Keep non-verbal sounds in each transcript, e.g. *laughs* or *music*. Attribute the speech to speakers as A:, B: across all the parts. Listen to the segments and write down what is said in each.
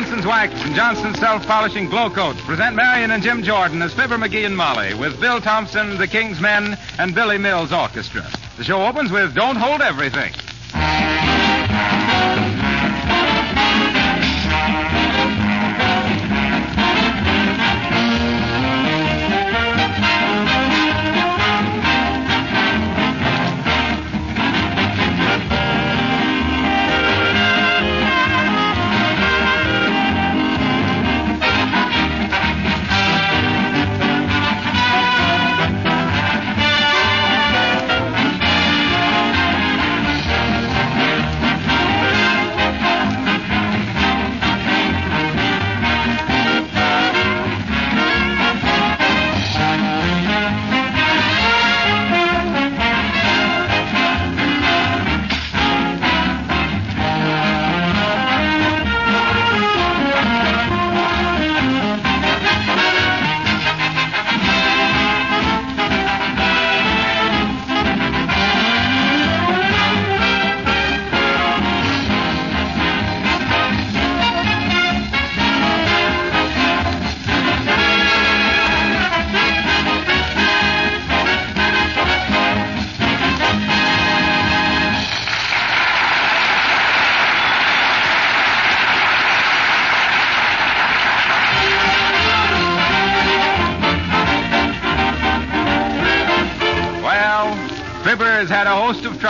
A: Johnson's Wax and Johnson's Self Polishing Glow Coats present Marion and Jim Jordan as Fibber McGee and Molly with Bill Thompson, the King's Men, and Billy Mills Orchestra. The show opens with Don't Hold Everything.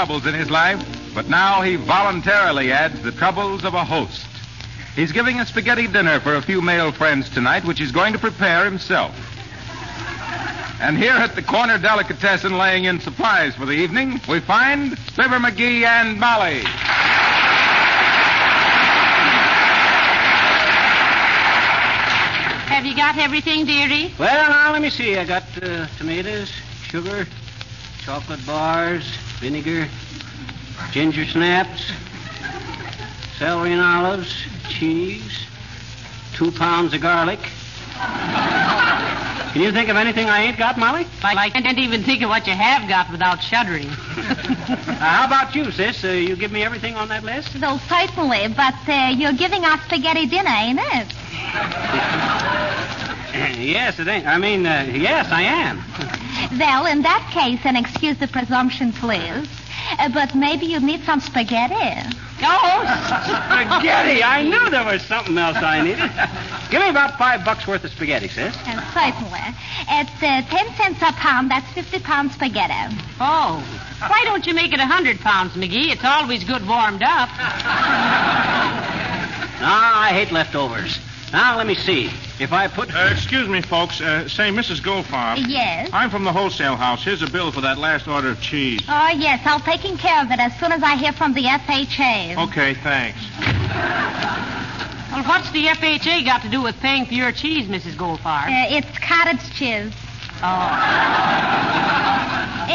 A: Troubles in his life, but now he voluntarily adds the troubles of a host. He's giving a spaghetti dinner for a few male friends tonight, which he's going to prepare himself. And here at the corner delicatessen laying in supplies for the evening, we find Fibber McGee and Molly.
B: Have you got everything, dearie?
C: Well, now, let me see. I got uh, tomatoes, sugar, chocolate bars, vinegar, ginger snaps, celery and olives, cheese, two pounds of garlic. Can you think of anything I ain't got, Molly?
B: I can't even think of what you have got without shuddering. *laughs*
C: Uh, how about you, sis? Uh, you give me everything on that list?
D: Though certainly, but uh, you're giving us spaghetti dinner, ain't it? *laughs*
C: yes, it ain't. I mean, uh, yes, I am.
D: Well, in that case, and excuse the presumption, please, uh, but maybe you need some spaghetti.
C: Oh, spaghetti! I knew there was something else I needed. Give me about five bucks worth of spaghetti, sis.
D: And certainly. At uh, ten cents a pound. That's fifty pounds spaghetti.
B: Oh. Why don't you make it a hundred pounds, McGee? It's always good warmed up.
C: Ah, I hate leftovers. Now, let me see. If I put.
E: Uh, excuse me, folks. Uh, say, Mrs. Goldfarb.
D: Yes?
E: I'm from the wholesale house. Here's a bill for that last order of cheese.
D: Oh, yes. I'll take care of it as soon as I hear from the FHA.
E: Okay, thanks.
B: Well, what's the FHA got to do with paying for your cheese, Mrs. Goldfarb?
D: Uh, it's cottage cheese.
B: Oh.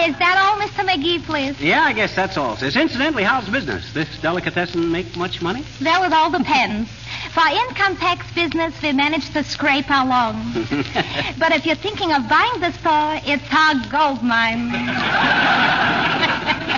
D: Is that all, Mr. McGee, please?
C: Yeah, I guess that's all, sis. Incidentally, how's business? This delicatessen make much money?
D: Well, it all depends. For income tax business, we manage to scrape along. *laughs* but if you're thinking of buying the store, it's our gold mine.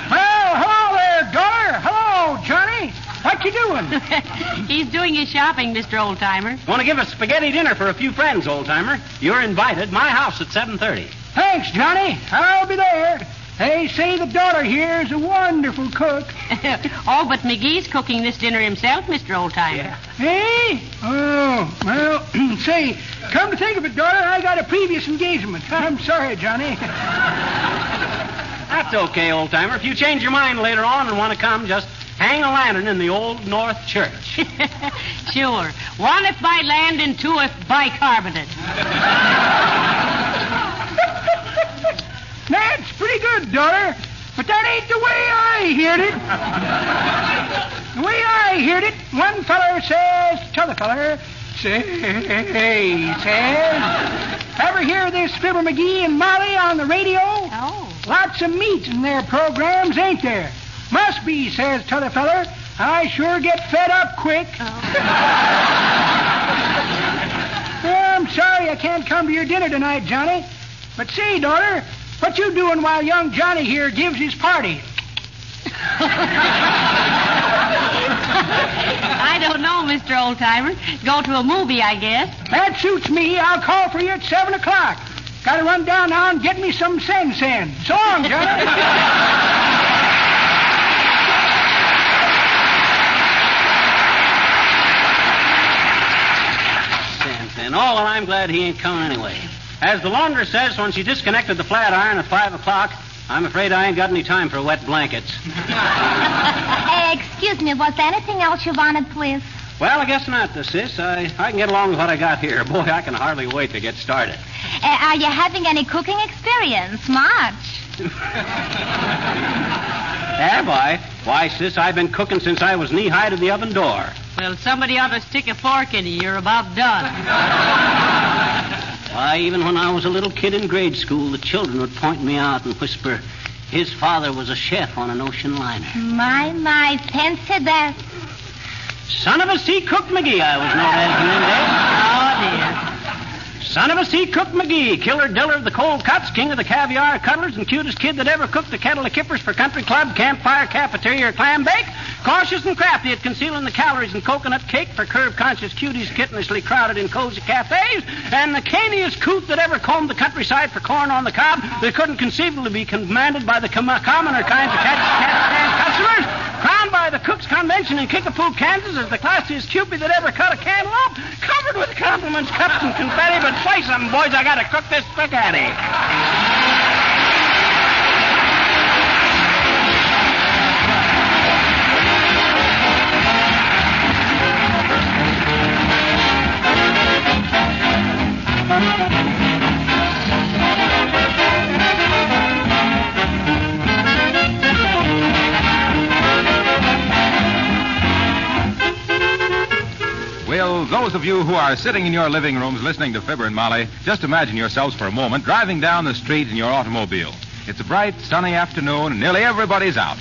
F: Well, hello there, daughter. Hello, Johnny.
C: What you doing? *laughs*
B: He's doing his shopping, Mr. Oldtimer.
C: Want to give a spaghetti dinner for a few friends, old timer? You're invited. My house at 7:30.
F: Thanks, Johnny. I'll be there. They say the daughter here is a wonderful cook. *laughs*
B: oh, but McGee's cooking this dinner himself, Mr. Oldtimer.
F: Hey? Oh, well, *clears throat* say, come to think of it, daughter, I got a previous engagement. I'm sorry, Johnny. *laughs*
C: That's okay, old timer. If you change your mind later on and want to come, just hang a lantern in the Old North Church. *laughs*
B: sure. One if by land and two if bicarbonate.
F: That's pretty good, daughter. But that ain't the way I heard it. the way I heard it, one feller says to t'other feller, say, says, ever hear this Fibber McGee and Molly on the radio?
B: Oh.
F: Lots of meat in their programs, ain't there? Must be, says t'other feller. I sure get fed up quick. Oh. *laughs* I'm sorry I can't come to your dinner tonight, Johnny. But see, daughter, what you doing while young Johnny here gives his party? *laughs*
B: I don't know, Mr. Oldtimer. Go to a movie, I guess.
F: That suits me. I'll call for you at 7 o'clock. Gotta run down now and get me some Sen-Sen. So long, Johnny. *laughs*
C: Sam. Oh, well, I'm glad he ain't coming anyway. As the laundress says when she disconnected the flat iron at 5 o'clock, I'm afraid I ain't got any time for wet blankets. *laughs*
D: Uh, excuse me, was there anything else you wanted, please?
C: Well, I guess not, sis. I, I can get along with what I got here. *laughs* Boy, I can hardly wait to get started.
D: Uh, are you having any cooking experience? Much? *laughs*
C: Have I? Why, sis, I've been cooking since I was knee high to the oven door.
B: Well, somebody ought to stick a fork in you. You're about done. *laughs*
C: Why, even when I was a little kid in grade school, the children would point me out and whisper, his father was a chef on an ocean liner.
D: My, my, fancy that.
C: Son of a sea cook McGee, I was known as in them days.
B: Oh, dear.
C: Son of a sea cook McGee, killer diller of the cold cuts, king of the caviar cutlers, and cutest kid that ever cooked a kettle of kippers for country club, campfire, cafeteria, or clam bake. Cautious and crafty at concealing the calories in coconut cake for curve-conscious cuties kittenishly crowded in cozy cafes, and the canniest coot that ever combed the countryside for corn on the cob that couldn't conceivably be commanded by the com- commoner kinds of cat, cat stand customers. Crowned by the Cook's Convention in Kickapoo, Kansas, as the classiest Cupid that ever cut a cantaloupe, covered with compliments, cups, and confetti. But say something, boys, I gotta cook this spaghetti.
A: Those of you who are sitting in your living rooms listening to Fibber and Molly, just imagine yourselves for a moment driving down the street in your automobile. It's a bright, sunny afternoon, and nearly everybody's out.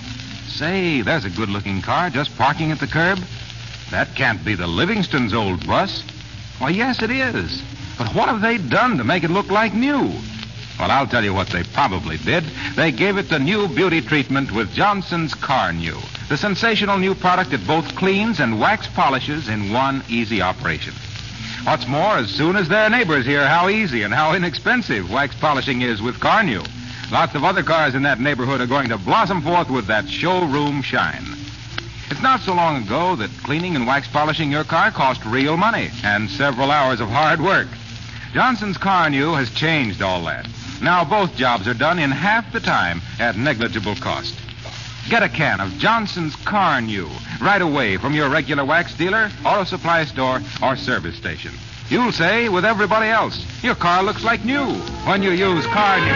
A: Say, there's a good looking car just parking at the curb. That can't be the Livingston's old bus. Why, yes, it is. But what have they done to make it look like new? Well, I'll tell you what they probably did. They gave it the new beauty treatment with Johnson's Carnu, the sensational new product that both cleans and wax polishes in one easy operation. What's more, as soon as their neighbors hear how easy and how inexpensive wax polishing is with Carnu, lots of other cars in that neighborhood are going to blossom forth with that showroom shine. It's not so long ago that cleaning and wax polishing your car cost real money and several hours of hard work. Johnson's Carnu has changed all that. Now both jobs are done in half the time at negligible cost. Get a can of Johnson's Carnu right away from your regular wax dealer, auto supply store, or service station. You'll say with everybody else, your car looks like new when you use
C: Carnu.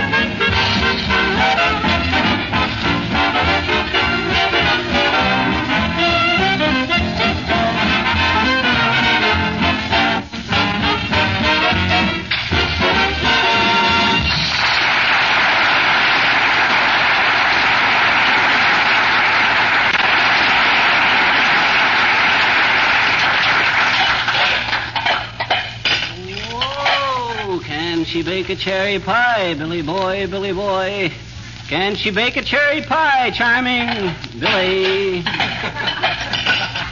C: A cherry pie, Billy boy, Billy boy? Can she bake a cherry pie, charming Billy?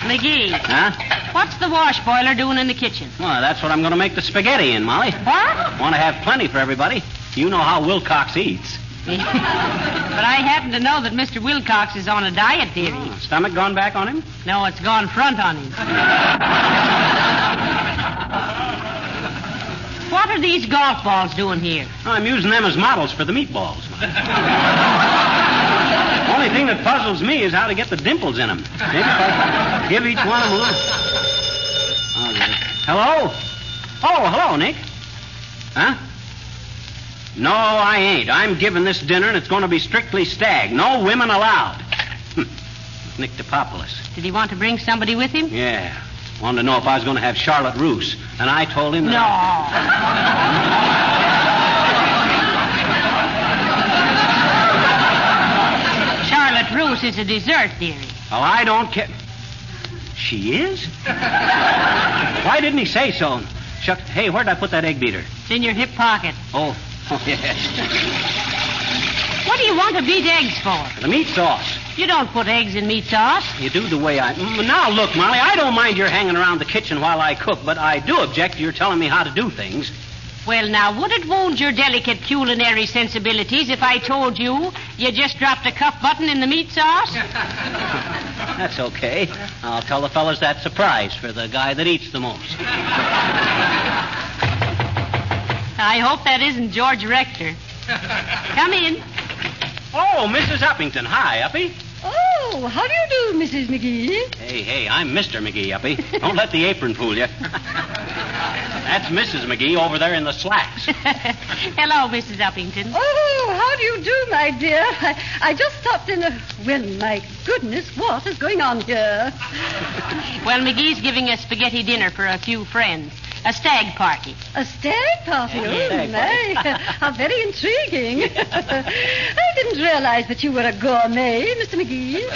B: McGee,
C: Huh?
B: what's the wash boiler doing in the kitchen?
C: Well, that's what I'm going to make the spaghetti in, Molly.
B: What?
C: Want to have plenty for everybody. You know how Wilcox eats. *laughs*
B: but I happen to know that Mr. Wilcox is on a diet, dearie.
C: Oh, stomach gone back on him?
B: No, it's gone front on him. *laughs* what are these golf balls doing here?
C: I'm using them as models for the meatballs. *laughs* Only thing that puzzles me is how to get the dimples in them. Maybe if I give each one of them a little. Oh. Hello? Oh, hello, Nick. Huh? No, I ain't. I'm giving this dinner, and it's going to be strictly stag. No women allowed. *laughs* Nick Topopoulos.
B: Did he want to bring somebody with him?
C: Yeah. Wanted to know if I was going to have Charlotte Russe, and I told him that.
B: No. Charlotte Russe is a dessert, dearie.
C: Oh, I don't care. She is? Why didn't he say so? Shucks. Hey, where'd I put that egg beater?
B: It's in your hip pocket.
C: Oh, *laughs* oh yes.
B: What do you want to beat eggs for?
C: The meat sauce.
B: You don't put eggs in meat sauce.
C: You do the way I. Now, look, Molly, I don't mind your hanging around the kitchen while I cook, but I do object to your telling me how to do things.
B: Well, now, would it wound your delicate culinary sensibilities if I told you you just dropped a cuff button in the meat sauce? *laughs*
C: That's okay. I'll tell the fellas that surprise for the guy that eats the most.
B: I hope that isn't George Rector. Come in.
C: Oh, Mrs. Uppington. Hi, Uppy.
G: Oh, how do you do, Mrs. McGee?
C: Hey, hey, I'm Mr. McGee, Uppy. Don't let the apron fool you. That's Mrs. McGee over there in the slacks. *laughs*
B: Hello, Mrs. Uppington.
G: Oh, how do you do, my dear? I, I just stopped in a. Well, my goodness, what is going on here?
B: Well, McGee's giving a spaghetti dinner for a few friends. A stag party.
G: A stag party?
B: Yeah,
G: oh,
B: stag
G: my.
B: party. *laughs*
G: How very intriguing. *laughs* I didn't realize that you were a gourmet, Mr. McGee.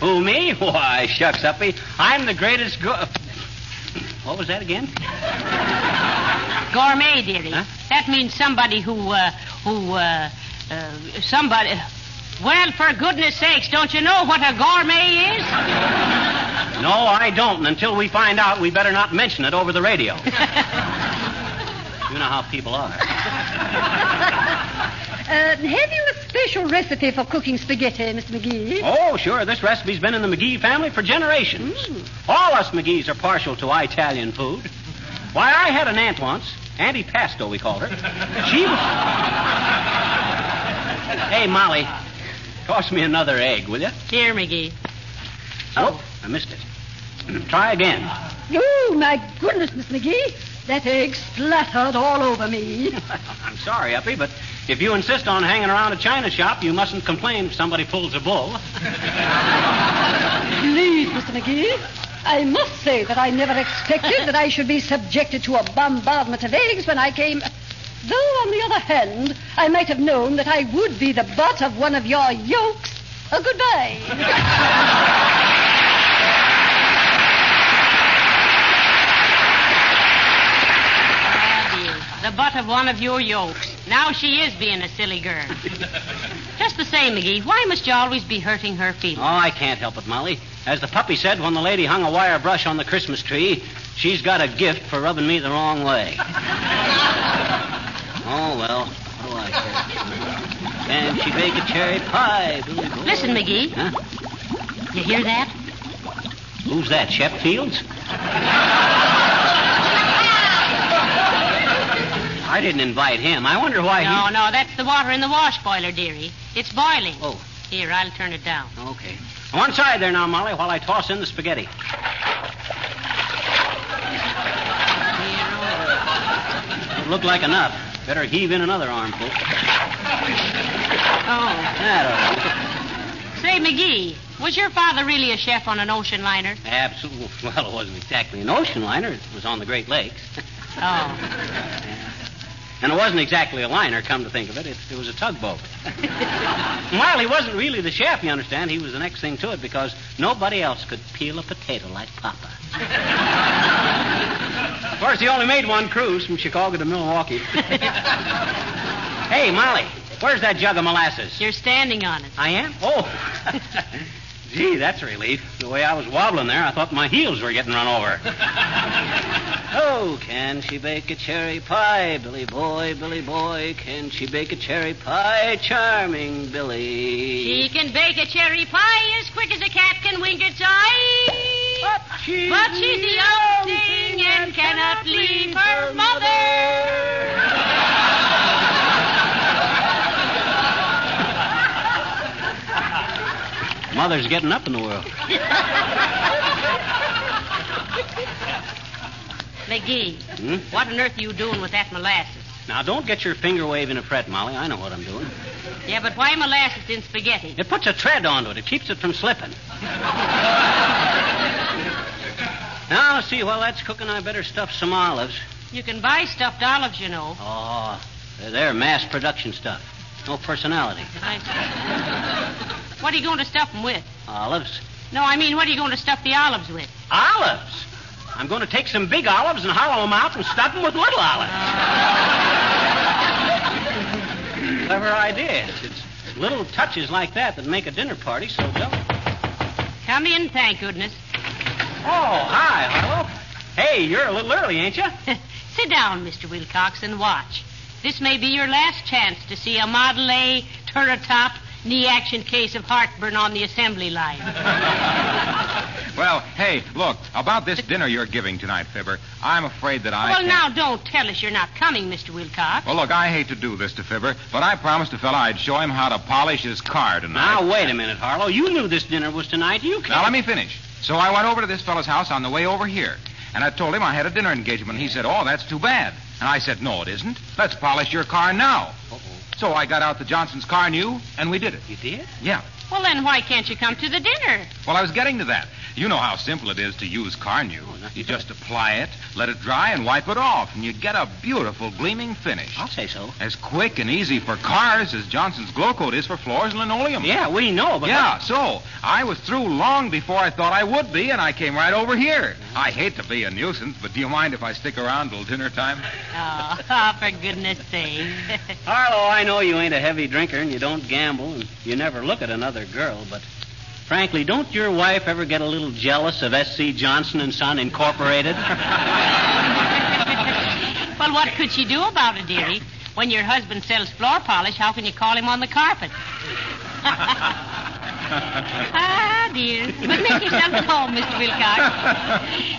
C: Who, me? Why, shucks, Uppy. I'm the greatest go... What was that again?
B: Gourmet, dearie. That means somebody who, uh, who, uh, uh, somebody. Well, for goodness sakes, don't you know what a gourmet is?
C: No, I don't. And until we find out, we better not mention it over the radio. *laughs* you know how people are. *laughs*
G: Uh, have you a special recipe for cooking spaghetti, Mr. McGee?
C: Oh, sure. This recipe's been in the McGee family for generations. All us McGees are partial to Italian food. Why, I had an aunt once, Auntie Pasto, we called her. She was. *laughs* hey, Molly, toss me another egg, will you?
B: Here, McGee.
C: Oh, I missed it. *clears throat* Try again.
G: Oh, my goodness, Miss McGee. That egg splattered all over me. *laughs*
C: I'm sorry, Uppy, but if you insist on hanging around a china shop, you mustn't complain if somebody pulls a bull. *laughs*
G: Please, Mr. McGee. I must say that I never expected that I should be subjected to a bombardment of eggs when I came. Though, on the other hand, I might have known that I would be the butt of one of your yolks. Uh, goodbye. *laughs*
B: Ah, dear. The butt of one of your yokes. Now she is being a silly girl. *laughs* Just the same, McGee, why must you always be hurting her feelings?
C: Oh, I can't help it, Molly. As the puppy said when the lady hung a wire brush on the Christmas tree, she's got a gift for rubbing me the wrong way. *laughs* oh, well, what do I care? Can she bake a cherry pie, Boy?
B: Listen, McGee.
C: Huh?
B: You hear that?
C: Who's that, Shep Fields? *laughs* I didn't invite him. I wonder why
B: No,
C: he...
B: no, that's the water in the wash boiler, dearie. It's boiling.
C: Oh.
B: Here, I'll turn it down.
C: Okay. One side there now, Molly, while I toss in the spaghetti. Don't look like enough. Better heave in another armful.
B: Oh.
C: That'll
B: Say, McGee, was your father really a chef on an ocean liner?
C: Absolutely. *laughs* Well, it wasn't exactly an ocean liner. It was on the Great Lakes. *laughs*
B: Oh.
C: And it wasn't exactly a liner, come to think of it. It, it was a tugboat. *laughs* well, he wasn't really the chef, you understand. He was the next thing to it because nobody else could peel a potato like Papa. *laughs* of course, he only made one cruise from Chicago to Milwaukee. *laughs* hey, Molly, where's that jug of molasses?
B: You're standing on it.
C: I am? Oh. Gee, that's a relief. The way I was wobbling there, I thought my heels were getting run over. Oh, can she bake a cherry pie, Billy boy, Billy boy? Can she bake a cherry pie, charming Billy?
B: She can bake a cherry pie as quick as a cat can wink its eye. But she's, but she's the young thing and cannot leave her mother. *laughs*
C: Mother's getting up in the world. *laughs*
B: McGee,
C: Hmm?
B: what on earth are you doing with that molasses?
C: Now, don't get your finger waving a fret, Molly. I know what I'm doing.
B: Yeah, but why molasses in spaghetti?
C: It puts a tread onto it. It keeps it from slipping. *laughs* now, see, while that's cooking, I better stuff some olives.
B: You can buy stuffed olives, you know.
C: Oh, they're, mass production stuff. No personality.
B: I. What are you going to stuff them with?
C: Olives.
B: No, I mean, what are you going to stuff the olives with?
C: Olives? I'm going to take some big olives and hollow them out and stuff them with little olives. Clever idea. It's little touches like that that make a dinner party so delicate.
B: Come in, thank goodness.
C: Oh, hi, Harlow. Hey, you're a little early, ain't you? *laughs*
B: Sit down, Mr. Wilcox, and watch. This may be your last chance to see a Model A, turretop, knee action case of heartburn on the assembly line. *laughs*
A: Well, hey, look, about this dinner you're giving tonight, Fibber, I'm afraid that I.
B: well,
A: can't-
B: now, don't tell us you're not coming, Mr. Wilcox.
A: Well, look, I hate to do this to Fibber, but I promised a fella I'd show him how to polish his car tonight.
C: Now, wait a minute, Harlow. You knew this dinner was tonight. You can't.
A: Now, let me finish. So I went over to this fella's house on the way over here, and I told him I had a dinner engagement. He said, Oh, that's too bad. And I said, No, it isn't. Let's polish your car now. So I got out the Johnson's Carnu, and we did it.
C: You did?
A: Yeah.
B: Well, then why can't you come to the dinner?
A: Well, I was getting to that. You know how simple it is to use Carnu. You just apply it, let it dry, and wipe it off, and you get a beautiful gleaming finish.
C: I'll say so.
A: As quick and easy for cars as Johnson's Glow Coat is for floors and linoleum.
C: Yeah, we know, but.
A: Yeah, so I was through long before I thought I would be, and I came right over here. Uh-huh. I hate to be a nuisance, but do you mind if I stick around till dinner time?
B: Oh, oh *laughs* for goodness sake.
C: Harlow, I know you ain't a heavy drinker and you don't gamble and you never look at another girl, but frankly, don't your wife ever get a little jealous of S.C. Johnson and Son Incorporated? *laughs*
B: well, what could she do about it, dearie? When your husband sells floor polish, how can you call him on the carpet? *laughs* ah, dear. But make yourself at home, Mr. Wilcox.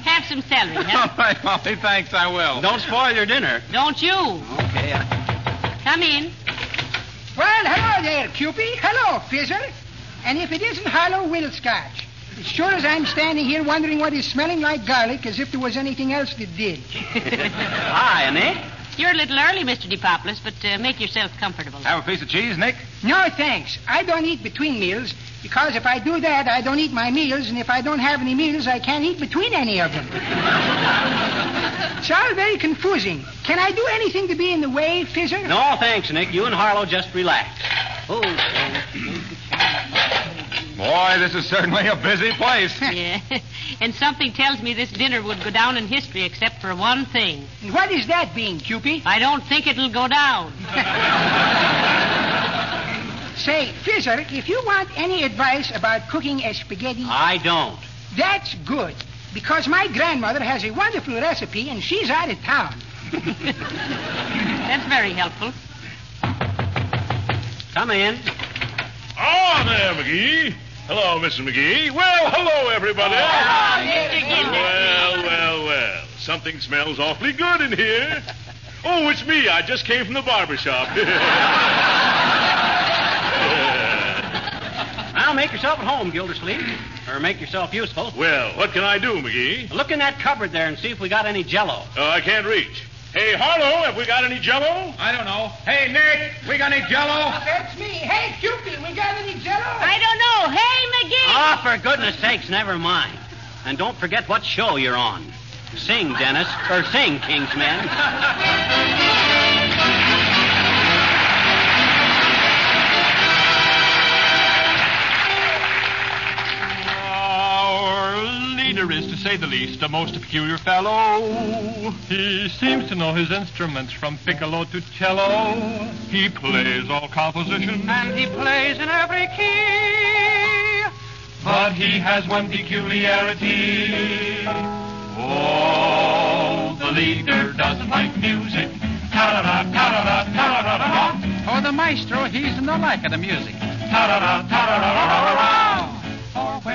B: Have some celery, huh? *laughs*
A: All right, Molly, thanks, I will.
C: Don't spoil your dinner.
B: Don't you?
C: Okay. uh,
B: Come in.
F: Well, hello there, Cupid. Hello, Fizzer. And if it isn't Harlow Wilscotch, as sure as I'm standing here wondering what is smelling like garlic as if there was anything else that did. *laughs*
C: Hi, Nick.
B: You're a little early, Mr. DePoplis, but uh, make yourself comfortable.
A: Have a piece of cheese, Nick?
F: No, thanks. I don't eat between meals because if I do that, I don't eat my meals, and if I don't have any meals, I can't eat between any of them. *laughs* it's all very confusing. Can I do anything to be in the way, Fizzer?
C: No, thanks, Nick. You and Harlow just relax. Oh,
A: Boy, this is certainly a busy place. *laughs*
B: yeah. and something tells me this dinner would go down in history except for one thing.
F: And what is that being, Cupid?
B: I don't think it'll go down. *laughs*
F: Say, Fizzer, if you want any advice about cooking a spaghetti,
C: I don't.
F: that's good. Because my grandmother has a wonderful recipe and she's out of town. *laughs*
B: That's very helpful.
C: Come in.
H: Oh, there, McGee. Hello, Mrs. McGee. Well, hello, everybody.
B: Oh, Mr. Gilbert.
H: Well, well, well. Something smells awfully good in here. Oh, it's me. I just came from the barber shop. *laughs*
C: Now make yourself at home, Gildersleeve. Or make yourself useful.
H: well, what can I do, McGee?
C: Look in that cupboard there and see if we got any jello.
H: Oh, I can't reach. Hey, Harlow, have we got any jello?
A: I don't know. Hey, Nick, we got any jello?
F: Uh, that's me. Hey, Cupid, we got any jello?
B: I don't know. Hey, McGee.
C: Oh, for goodness sakes, never mind. And don't forget what show you're on. Sing, Dennis. Or sing, Kingsmen. *laughs*
I: is, to say the least, a most peculiar fellow. He seems to know his instruments from piccolo to cello. He plays all compositions.
F: And he plays in every key.
I: but he has one peculiarity. Oh, the leader doesn't like music. Ta-da-da, ta-da-da, ta-da-da-da-da.
F: Oh, the maestro, he's no like of the music.
I: Ta-da-da, ta-da-da-da-da-da.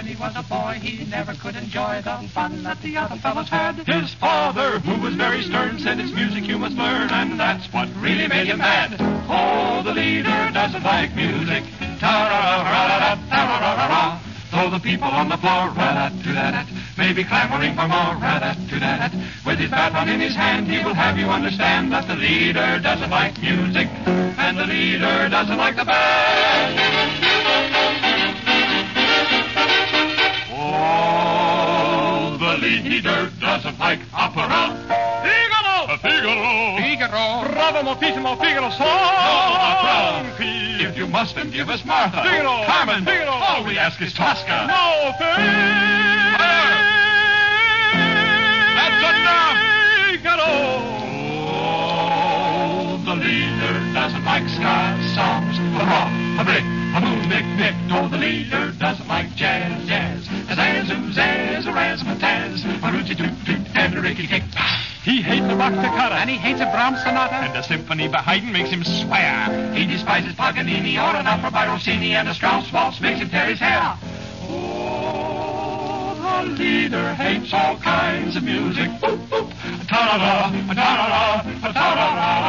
I: When he was a boy, he never could enjoy the fun that the other fellows had. His father, who was very stern, said it's music you must learn, and that's what really made him mad. Oh, the leader doesn't like music. Ta-ra-ra-ra-ra, ta-ra-ra-ra-ra. Though the people on the floor, rat-a-too-dat-at, may be clamoring for more, rat-a-too-dat-at. With his baton in his hand, he will have you understand that the leader doesn't like music, and the leader doesn't like the band. Oh, the leader doesn't like opera. Figaro! Figaro!
F: Figaro!
I: Bravo, moltissimo Figaro song! If you must, then give us Martha.
F: Figaro!
I: Carmen!
F: Figaro!
I: All we ask is Tosca.
F: No,
I: That's enough! Figaro! Oh, the leader doesn't like ska songs. Hurrah, a boom, nick, nick. No, the leader doesn't like jazz, jazz. A zazz, ooh, zazz, a razzmatazz. And a ricky tick.
F: He hates the Bach toccata. And he hates a Brahms sonata.
I: And a symphony by Haydn makes him swear. He despises Paganini or an opera by Rossini, and a Strauss waltz makes him tear his hair. Oh, the leader hates all kinds of music. Boop, boop. Ta-da-da, ta-da-da, ta-da-da-da.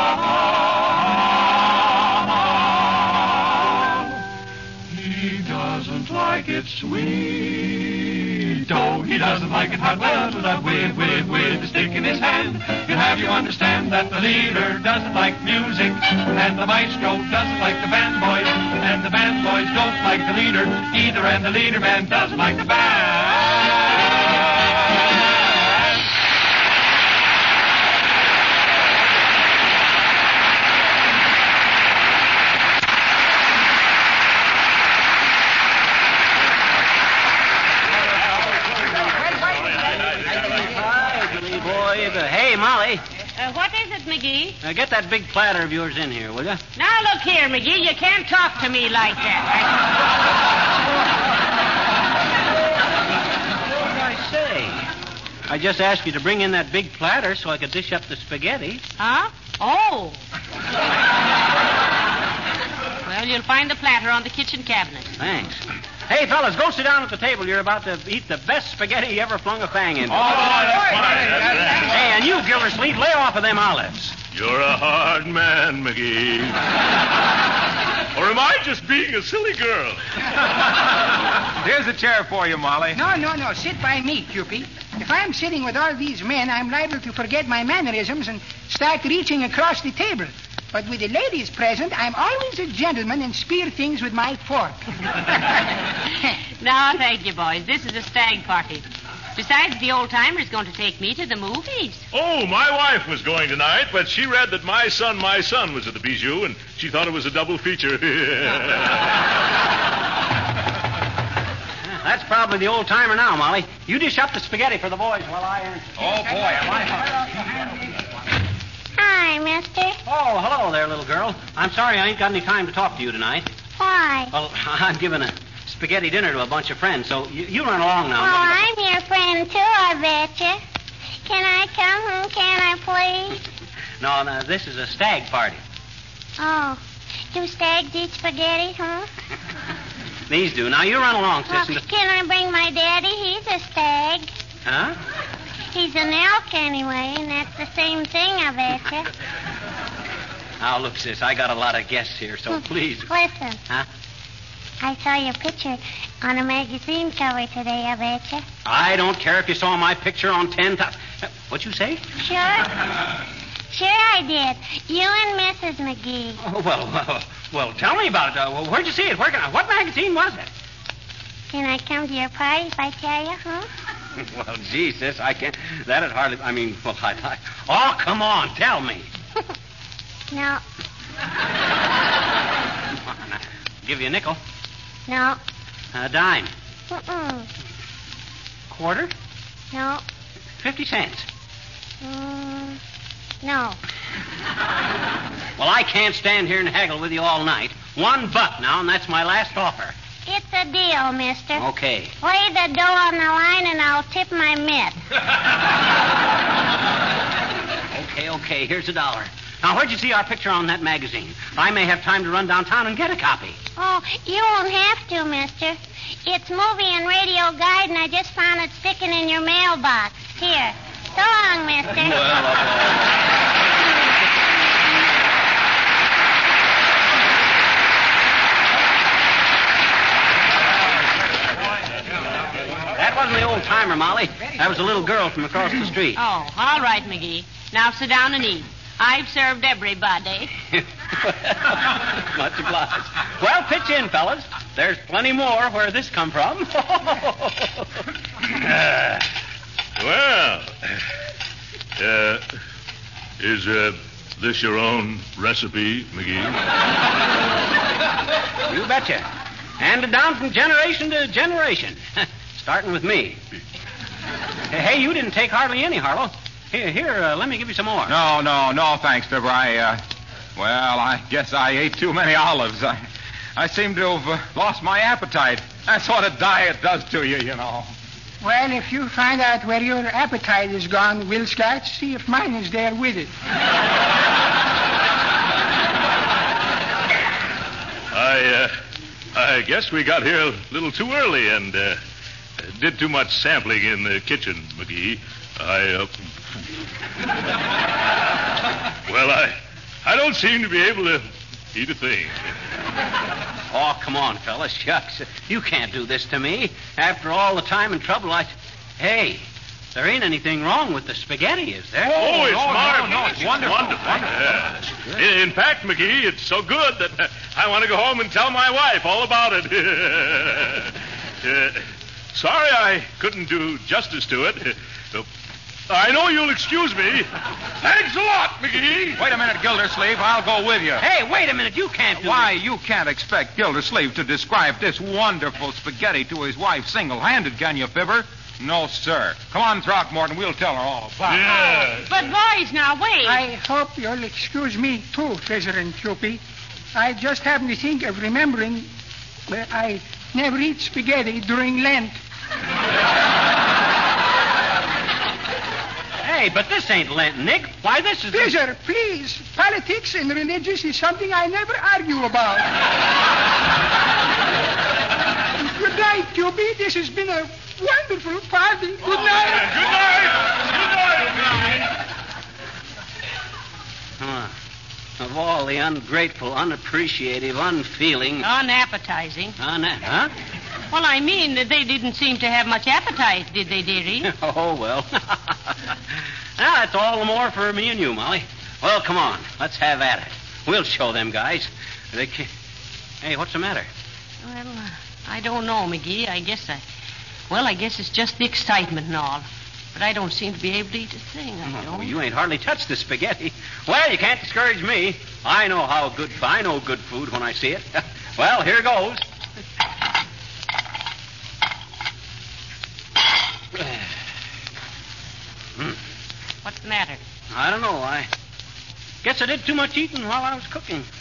I: He doesn't like it sweet. Oh, he doesn't like it hot. Well, that with, with, with the stick in his hand. He'll have you understand that the leader doesn't like music, and the maestro doesn't like the band boys, and the band boys don't like the leader either, and the leader man doesn't like the band.
C: Hi, Billy boy. Uh, Hey, Molly,
B: Uh, what is it, McGee?
C: uh, get that big platter of yours in here, will you?
B: Now look here, McGee. You can't talk to me like that. *laughs*
C: What did I say? I just asked you to bring in that big platter so I could dish up the spaghetti.
B: Huh? Oh. Well, you'll find the platter on the kitchen cabinet.
C: Thanks. Hey, fellas, go sit down at the table. You're about to eat the best spaghetti you ever flung a fang into.
H: Oh, that's fine. That's.
C: Hey, and you, Gildersleeve, lay off of them olives.
H: You're a hard man, McGee. or am I just being a silly girl? *laughs*
A: Here's a chair for you, Molly.
F: No, no, no. Sit by me, Cupid. If I'm sitting with all these men, I'm liable to forget my mannerisms and start reaching across the table. But with the ladies present, I'm always a gentleman and spear things with my fork. *laughs*
B: No, thank you, boys. This is a stag party. Besides, the old timer's going to take me to the movies.
H: Oh, my wife was going tonight, but she read that My Son, My Son was at the Bijou, and she thought it was a double feature. *laughs* *laughs*
C: That's probably the old timer now, Molly. You dish up the spaghetti for the boys while I answer. Oh, boy, am I
D: Hi, mister.
C: Oh, hello there, little girl. I'm sorry I ain't got any time to talk to you tonight.
D: Why?
C: Well, *laughs* I'm giving a spaghetti dinner to a bunch of friends, so you, you run along now.
D: Oh, I'm your friend, too, I betcha. Can I come home, can I, please?
C: No, no, this is a stag party.
D: Oh, do stags eat spaghetti, huh? *laughs*
C: These do. Now, you run along,
D: Well, can I bring my daddy? He's a stag.
C: Huh?
D: He's an elk anyway, and that's the same thing, I betcha. *laughs*
C: Now, look, sis, I got a lot of guests here, so hmm. please.
D: Listen,
C: Huh?
D: I saw your picture on a magazine cover today, I betcha.
C: I don't care if you saw my picture on 10,000. What'd you say?
D: Sure? *laughs* Sure I did. You and Mrs. McGee.
C: Oh, well, well, well, tell me about it. Uh, where'd you see it? Where can I, what magazine was it?
D: Can I come to your party if I tell you, huh? *laughs*
C: well, gee, sis, I can't. That'd hardly. I mean, well, I. I oh, come on, tell me. *laughs*
D: No, Come *laughs* on,
C: Give you a nickel.
D: no,
C: A dime.
D: mm-mm,
C: Quarter?
D: no,
C: Fifty cents.
D: mm, no.
C: Well, I can't stand here and haggle with you all night. One buck now, and that's my last offer.
J: It's a deal, mister.
C: Okay.
J: Lay the dough on the line and I'll tip my mitt.
C: Okay, okay. Here's a dollar. Now, where'd you see our picture on that magazine? I may have time to run downtown and get a copy.
J: Oh, you won't have to, mister. It's movie and radio guide, and I just found it sticking in your mailbox. Here. So long, mister.
C: That wasn't the old timer, Molly. That was a little girl from across the street.
B: Oh, all right, McGee. Now sit down and eat. I've served everybody. *laughs*
C: Much obliged. Well, pitch in, fellas. There's plenty more where this come from. *laughs*
H: Well, uh, is uh, this your own recipe, McGee?
C: you betcha. Handed down from generation to generation. *laughs* Starting with me. Hey, you didn't take hardly any, Harlow. Here, here, uh, let me give you some more.
A: No, no, no, thanks, Fibber. I, uh, well, I guess I ate too many olives. I, I seem to have uh, lost my appetite. That's what a diet does to you, you know.
F: Well, if you find out where your appetite is gone, we'll Scott, see if mine is there with it.
H: I, uh, I guess we got here a little too early and uh, did too much sampling in the kitchen, McGee. I, uh, well, I, I don't seem to be able to eat a thing.
C: Oh, come on, fellas. Shucks. You can't do this to me. After all the time and trouble, I. Hey, there ain't anything wrong with the spaghetti, is there?
H: Oh, it's
C: no,
H: marvelous.
C: No, no, it's
H: wonderful.
C: wonderful.
H: Yes. In, in fact, McGee, it's so good that I want to go home and tell my wife all about it. *laughs* Uh, sorry I couldn't do justice to it. *laughs* I know you'll excuse me. Thanks a lot, McGee.
A: Wait a minute, Gildersleeve. I'll go with you.
C: Hey, wait a minute. You can't do
A: Why, you can't expect Gildersleeve to describe this wonderful spaghetti to his wife single-handed, can you, Fibber? No, sir. Come on, Throckmorton. We'll tell her all about it.
B: Oh, but, boys, now wait.
F: I hope you'll excuse me, too, Fizzer and Cupid. I just happened to think of remembering that I never eat spaghetti during Lent.
C: Hey, but this ain't Lent, Nick. Why, this is.
F: Fizzer, please. Politics and religious is something I never argue about. Good night, Cupid. This has been a wonderful party. Oh, good night.
H: Good night.
C: Huh. Of all the ungrateful, unappreciative, unfeeling.
B: Unappetizing.
C: Un- huh?
B: Well, I mean, that they didn't seem to have much appetite, did they, dearie? *laughs*
C: Oh, well. *laughs* now, that's all the more for me and you, Molly. Well, come on. Let's have at it. We'll show them guys. They can... Hey, what's the matter?
B: Well, uh, I don't know, McGee. I guess I. Well, I guess it's just the excitement and all. But I don't seem to be able to eat a thing. I
C: Oh,
B: don't.
C: you ain't hardly touched the spaghetti. Well, you can't discourage me. I know how good, I know good food when I see it. *laughs* well, here goes.
B: What's the matter?
C: I don't know. I guess I did too much eating while I was cooking. *laughs*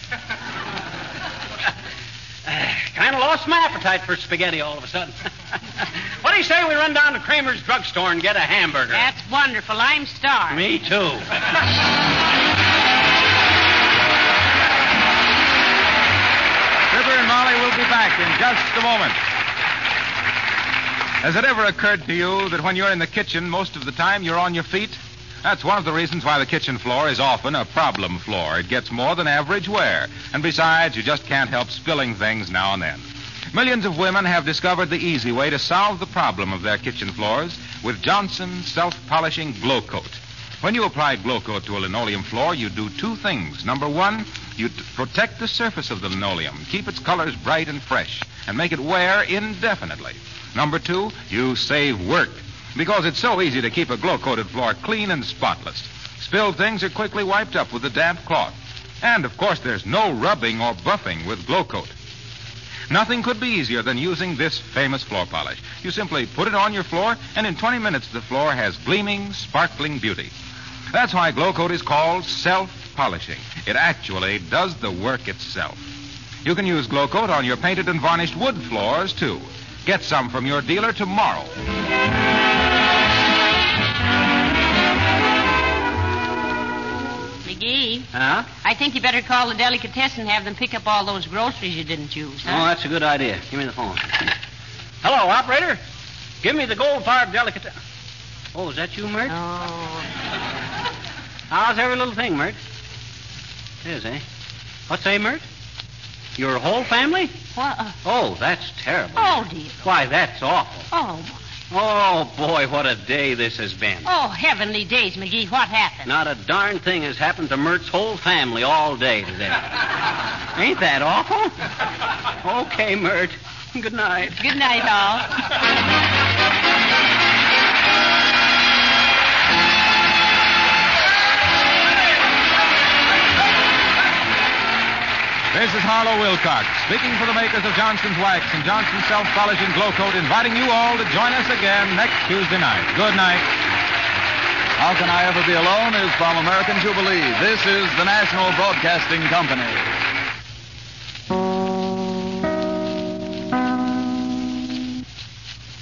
C: Uh, kind of lost my appetite for spaghetti all of a sudden. *laughs* what do you say we run down to Kramer's drugstore and get a hamburger?
B: That's wonderful. I'm starved.
C: Me too. *laughs*
A: Fibber and Molly will be back in just a moment. Has it ever occurred to you that when you're in the kitchen, most of the time you're on your feet? That's one of the reasons why the kitchen floor is often a problem floor. It gets more than average wear. And besides, you just can't help spilling things now and then. Millions of women have discovered the easy way to solve the problem of their kitchen floors with Johnson self-polishing glow coat. When you apply glow coat to a linoleum floor, you do two things. Number one, you protect the surface of the linoleum, keep its colors bright and fresh, and make it wear indefinitely. Number two, you save work because it's so easy to keep a glow coated floor clean and spotless. Spilled things are quickly wiped up with a damp cloth. And of course, there's no rubbing or buffing with glow coat. Nothing could be easier than using this famous floor polish. You simply put it on your floor, and in 20 minutes, the floor has gleaming, sparkling beauty. That's why Glow Coat is called self polishing. It actually does the work itself. You can use Glow Coat on your painted and varnished wood floors, too. Get some from your dealer tomorrow.
B: McGee,
C: Huh?
B: I think you better call the delicatessen and have them pick up all those groceries you didn't use, huh?
C: Oh, that's a good idea. Give me the phone. Hello, operator. Give me the Goldfarb delicatessen. Oh, is that you, Mert?
B: Oh.
C: How's every little thing, Mert? It is, eh? What's say, Mert? Your whole family?
B: What?
C: Oh, that's terrible.
B: Oh, dear.
C: Why, that's awful.
B: Oh.
C: Oh, boy, what a day this has been.
B: Oh, heavenly days, McGee. What happened?
C: Not a darn thing has happened to Mert's whole family all day today. Ain't that awful? Okay, Mert. Good night.
B: Good night, all.
A: This is Harlow Wilcox, speaking for the makers of Johnson's Wax and Johnson's Self Polishing Glo-Coat, inviting you all to join us again next Tuesday night. Good night.
K: How Can I Ever Be Alone is from American Jubilee. This is the National Broadcasting Company.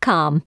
L: com.